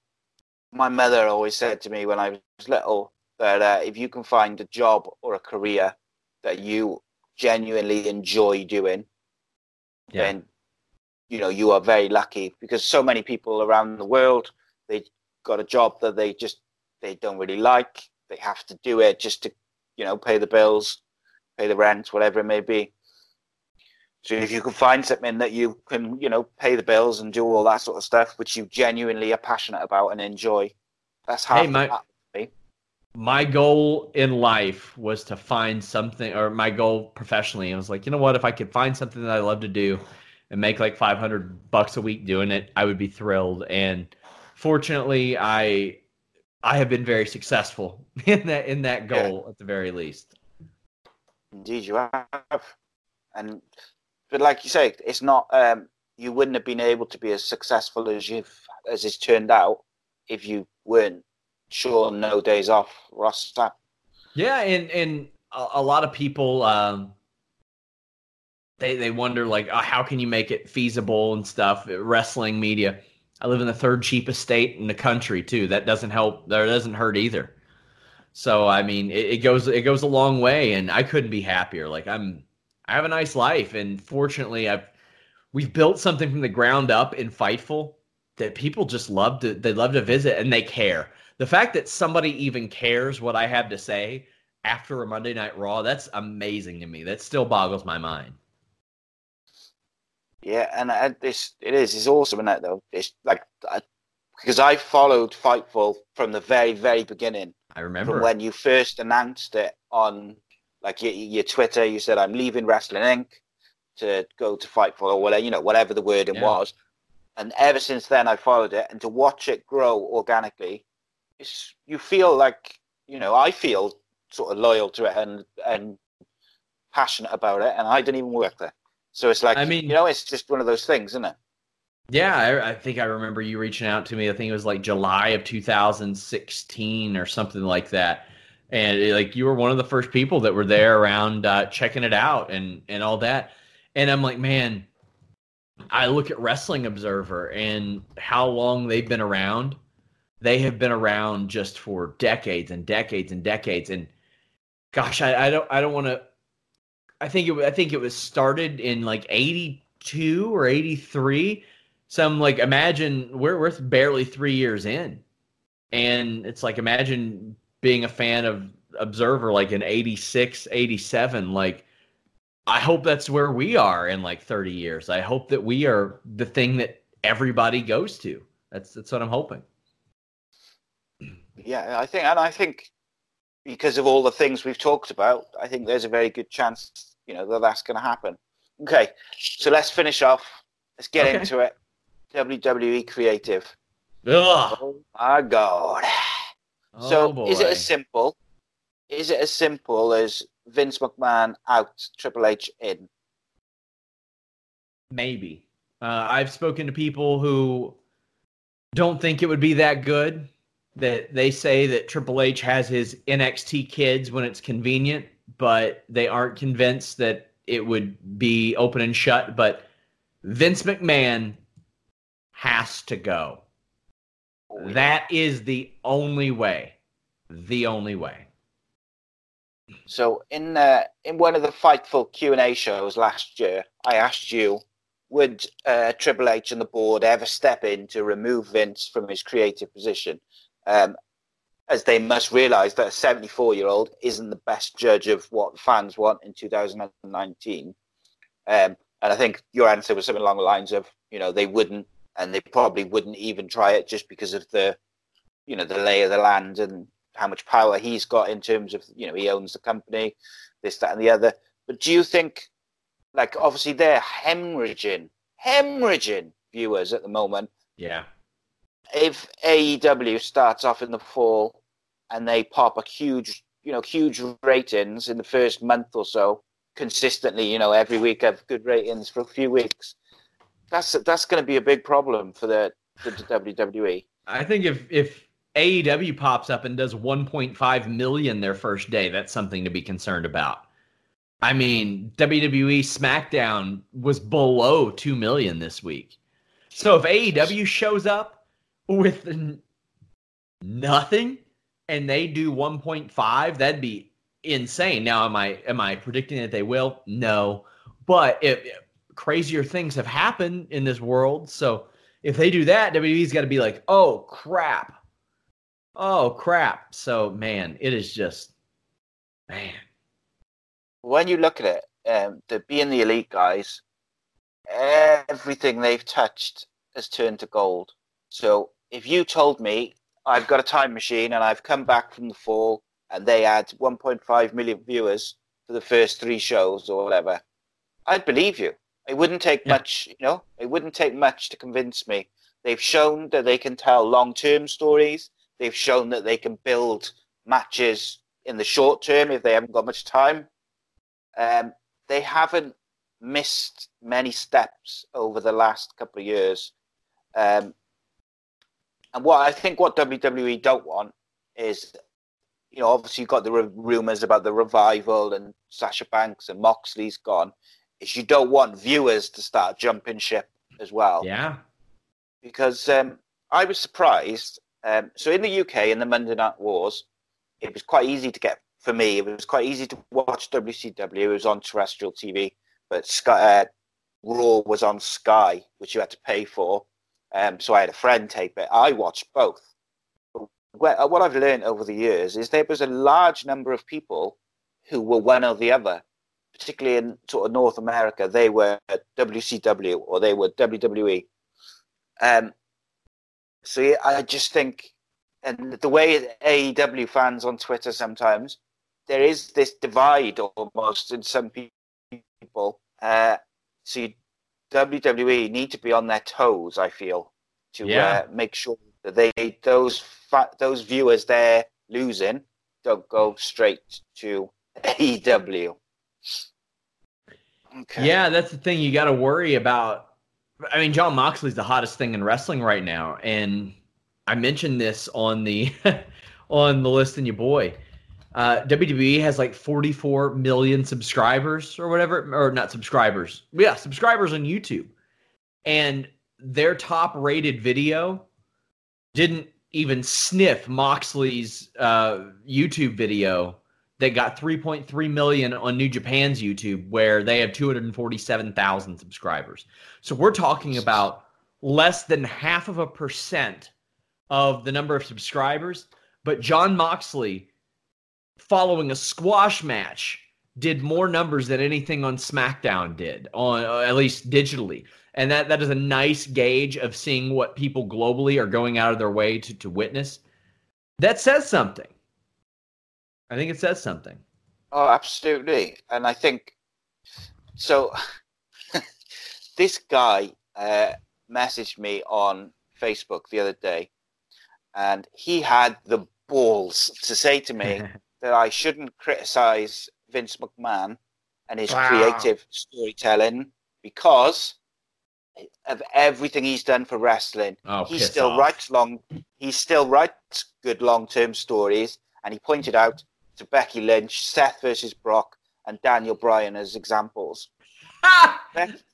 my mother always said to me when I was little that uh, if you can find a job or a career that you genuinely enjoy doing, yeah. then you know you are very lucky because so many people around the world they got a job that they just they don't really like. They have to do it just to you know pay the bills, pay the rent, whatever it may be. So if you can find something that you can, you know, pay the bills and do all that sort of stuff, which you genuinely are passionate about and enjoy, that's how. Hey, my, my goal in life was to find something, or my goal professionally, I was like, you know what? If I could find something that I love to do and make like 500 bucks a week doing it, I would be thrilled. And fortunately, I I have been very successful [laughs] in that in that goal yeah. at the very least. Indeed, you have. And but like you say, it's not. Um, you wouldn't have been able to be as successful as you've as it's turned out if you weren't sure no days off roster. Yeah, and and a, a lot of people um, they they wonder like oh, how can you make it feasible and stuff wrestling media. I live in the third cheapest state in the country too. That doesn't help. That doesn't hurt either. So I mean, it, it goes it goes a long way, and I couldn't be happier. Like I'm, I have a nice life, and fortunately, I've we've built something from the ground up in Fightful that people just love to they love to visit and they care the fact that somebody even cares what I have to say after a Monday Night Raw, that's amazing to me. That still boggles my mind. Yeah, and uh, this it is. It's awesome in that though. It's like I, because I followed Fightful from the very, very beginning. I remember from when you first announced it on like your, your Twitter. You said, "I'm leaving Wrestling Inc. to go to Fightful or whatever you know, whatever the wording yeah. was." And ever since then, I followed it, and to watch it grow organically it's you feel like you know I feel sort of loyal to it and and passionate about it, and I didn't even work there. So it's like I mean, you know, it's just one of those things, isn't it? Yeah, I, I, think I remember you reaching out to me. I think it was like July of 2016 or something like that. And eh, like you were one of the first people that were there around uh, checking it out and and all that. And I'm like, man, I look at Wrestling Observer and how long they've been around. They have been around just for decades and decades and decades. And gosh, I, I don't I don't want to. I think it I think it was started in like '82 or '83. So I'm like, imagine we're we're barely three years in, and it's like imagine being a fan of Observer like in 86, 87. Like, I hope that's where we are in like 30 years. I hope that we are the thing that everybody goes to. That's that's what I'm hoping. Yeah, I think, and I think because of all the things we've talked about, I think there's a very good chance, you know, that that's going to happen. Okay, so let's finish off. Let's get Okay. into it. WWE creative. Ugh. Oh my god. Oh, so is it as simple? Is it as simple as Vince McMahon out, Triple H in? Maybe. Uh, I've spoken to people who don't think it would be that good. That they say that Triple H has his NXT kids when it's convenient, but they aren't convinced that it would be open and shut. But Vince McMahon has to go. That is the only way. The only way. So in uh, in one of the Fightful Q and A shows last year, I asked you, would uh, Triple H and the board ever step in to remove Vince from his creative position? Um, as they must realise that a 74 year old isn't the best judge of what fans want in 2019. Um, and I think your answer was something along the lines of, you know, they wouldn't, and they probably wouldn't even try it just because of the, you know, the lay of the land and how much power he's got in terms of, you know, he owns the company, this, that, and the other. But do you think, like, obviously they're hemorrhaging, hemorrhaging viewers at the moment. Yeah. If AEW starts off in the fall and they pop a huge, you know, huge ratings in the first month or so, consistently, you know, every week have good ratings for a few weeks, that's that's going to be a big problem for the, for the WWE. I think if if AEW pops up and does 1.5 million their first day, that's something to be concerned about. I mean, WWE SmackDown was below 2 million this week. So if AEW shows up with n- nothing and they do 1.5, that'd be insane. Now am I am I predicting that they will? No. But if crazier things have happened in this world, so if they do that, WWE's got to be like, "Oh crap." Oh crap. So, man, it is just man. When you look at it, um, the being the elite guys, everything they've touched has turned to gold. So if you told me I've got a time machine and I've come back from the fall and they had 1.5 million viewers for the first three shows or whatever, I'd believe you. It wouldn't take Yeah. much, you know, it wouldn't take much to convince me. They've shown that they can tell long term stories. They've shown that they can build matches in the short term if they haven't got much time. Um, they haven't missed many steps over the last couple of years. Um, and what I think what WWE don't want is, you know, obviously you've got the r- rumors about the revival and Sasha Banks and Moxley's gone. Is you don't want viewers to start jumping ship as well Yeah. because um, I was surprised. Um, so in the UK, in the Monday Night Wars, it was quite easy to get for me. It was quite easy to watch WCW. It was on terrestrial TV, but Sky, uh, Raw was on Sky, which you had to pay for. Um, so I had a friend tape it. I watched both. But what what I've learned over the years is there was a large number of people who were one or the other, particularly in sort of North America. They were WCW or they were WWE. Um, so yeah, I just think, and the way AEW fans on Twitter sometimes, there is this divide almost in some people. Uh, so WWE need to be on their toes. I feel to Yeah. uh, make sure that they those fa- those viewers they're losing don't go straight to AEW. Okay. Yeah, that's the thing you got to worry about. I mean, Jon Moxley's the hottest thing in wrestling right now, and I mentioned this on the [laughs] on the list and your boy. Uh, WWE has like 44 million subscribers or whatever, or not subscribers. Yeah, subscribers on YouTube. And their top rated video didn't even sniff Moxley's uh, YouTube video that got 3.3 million on New Japan's YouTube, where they have 247,000 subscribers. So we're talking about less than half of a percent of the number of subscribers. But Jon Moxley, following a squash match, did more numbers than anything on SmackDown did, on uh, at least digitally. And that, that is a nice gauge of seeing what people globally are going out of their way to, to witness. That says something. I think it says something. Oh, absolutely. And I think so. [laughs] this guy uh, messaged me on Facebook the other day, and he had the balls to say to me [laughs] that I shouldn't criticize Vince McMahon and his Wow. creative storytelling because of everything he's done for wrestling. Oh, he still off. writes long. He still writes good long-term stories, and he pointed out to Becky Lynch, Seth versus Brock, and Daniel Bryan as examples. Ah!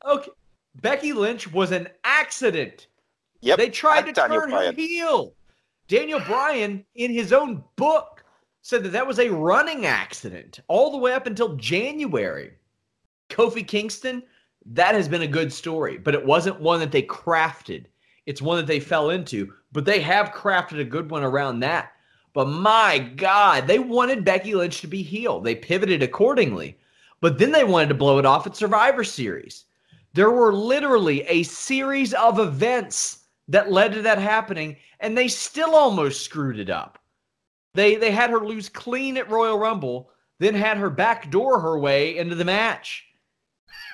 Okay. Becky Lynch was an accident. Yep, They tried to Daniel turn Bryan. her heel. Daniel Bryan, in his own book, said that that was a running accident all the way up until January. Kofi Kingston, that has been a good story, but it wasn't one that they crafted. It's one that they fell into, but they have crafted a good one around that. But my God, they wanted Becky Lynch to be heel. They pivoted accordingly, but then they wanted to blow it off at Survivor Series. There were literally a series of events that led to that happening, and they still almost screwed it up. They they had her lose clean at Royal Rumble, then had her backdoor her way into the match.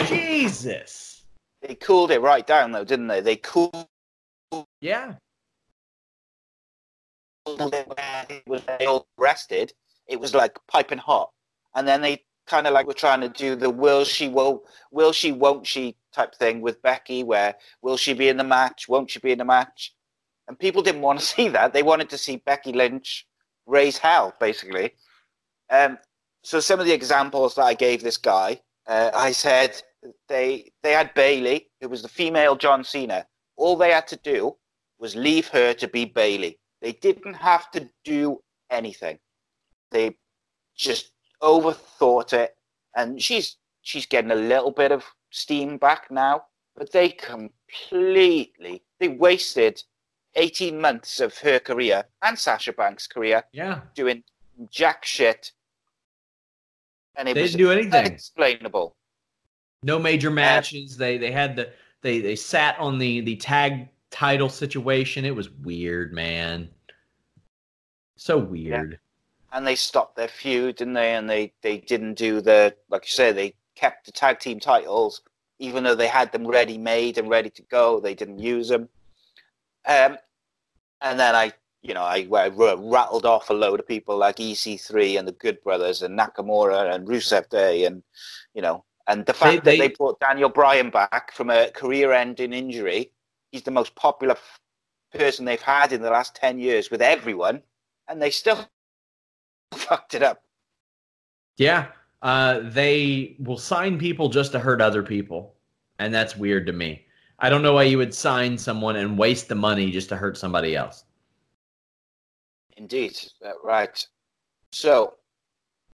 Jesus. They cooled it right down, though, didn't they? They cooled Yeah. Where it was they all rested. It was like piping hot, and then they kind of like were trying to do the will she will will she won't she type thing with Becky, where will she be in the match, won't she be in the match, and people didn't want to [laughs] see that. They wanted to see Becky Lynch raise hell, basically. Um, so some of the examples that I gave this guy, uh, I said they they had Bayley, who was the female John Cena. All they had to do was leave her to be Bayley. They didn't have to do anything. They just overthought it, and she's she's getting a little bit of steam back now. But they completely they wasted eighteen months of her career and Sasha Banks' career Yeah. doing jack shit, and it They didn't do anything. unexplainable. No major matches. They they had the they they sat on the the tag title situation. It was weird, man. So weird. and they stopped their feud, didn't they? And they they didn't do the like you say. they kept the tag team titles, even though they had them ready made and ready to go. They didn't use them. Um, and then I, you know, I rattled off a load of people like EC3 and the Good Brothers and Nakamura and Rusev Day, and you know, and the fact They- that they they- brought Daniel Bryan back from a career-ending injury. He's the most popular f- person they've had in the last ten years with everyone, and they still [laughs] fucked it up. Yeah. Uh, they will sign people just to hurt other people. And that's weird to me. I don't know why you would sign someone and waste the money just to hurt somebody else. Indeed, uh, right. So,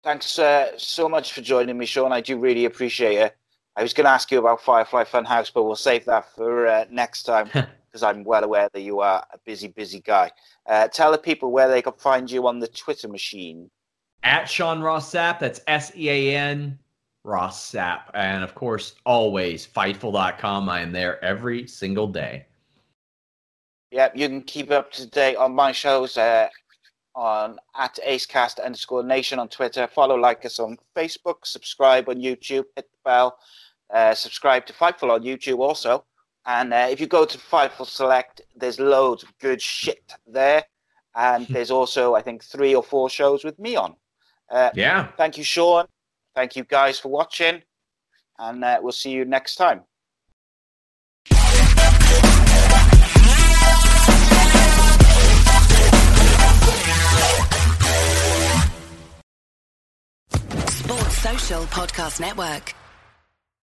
thanks uh, so much for joining me, Sean. I do really appreciate it. I was going to ask you about Firefly Funhouse, but we'll save that for uh, next time [laughs] because I'm well aware that you are a busy, busy guy. Uh, tell the people where they can find you on the Twitter machine. At Sean Ross Sapp, that's S E A N Ross Sapp. And of course, always fightful.com. I am there every single day. Yep, you can keep up to date on my shows uh, on at acecast underscore nation on Twitter. Follow, like us on Facebook, subscribe on YouTube, hit the bell, uh, subscribe to Fightful on YouTube also. And uh, if you go to Fightful Select, there's loads of good shit there. And there's also, I think, three or four shows with me on. Uh, Yeah. Thank you, Sean. Thank you guys for watching. And uh, we'll see you next time. Sports Social Podcast Network.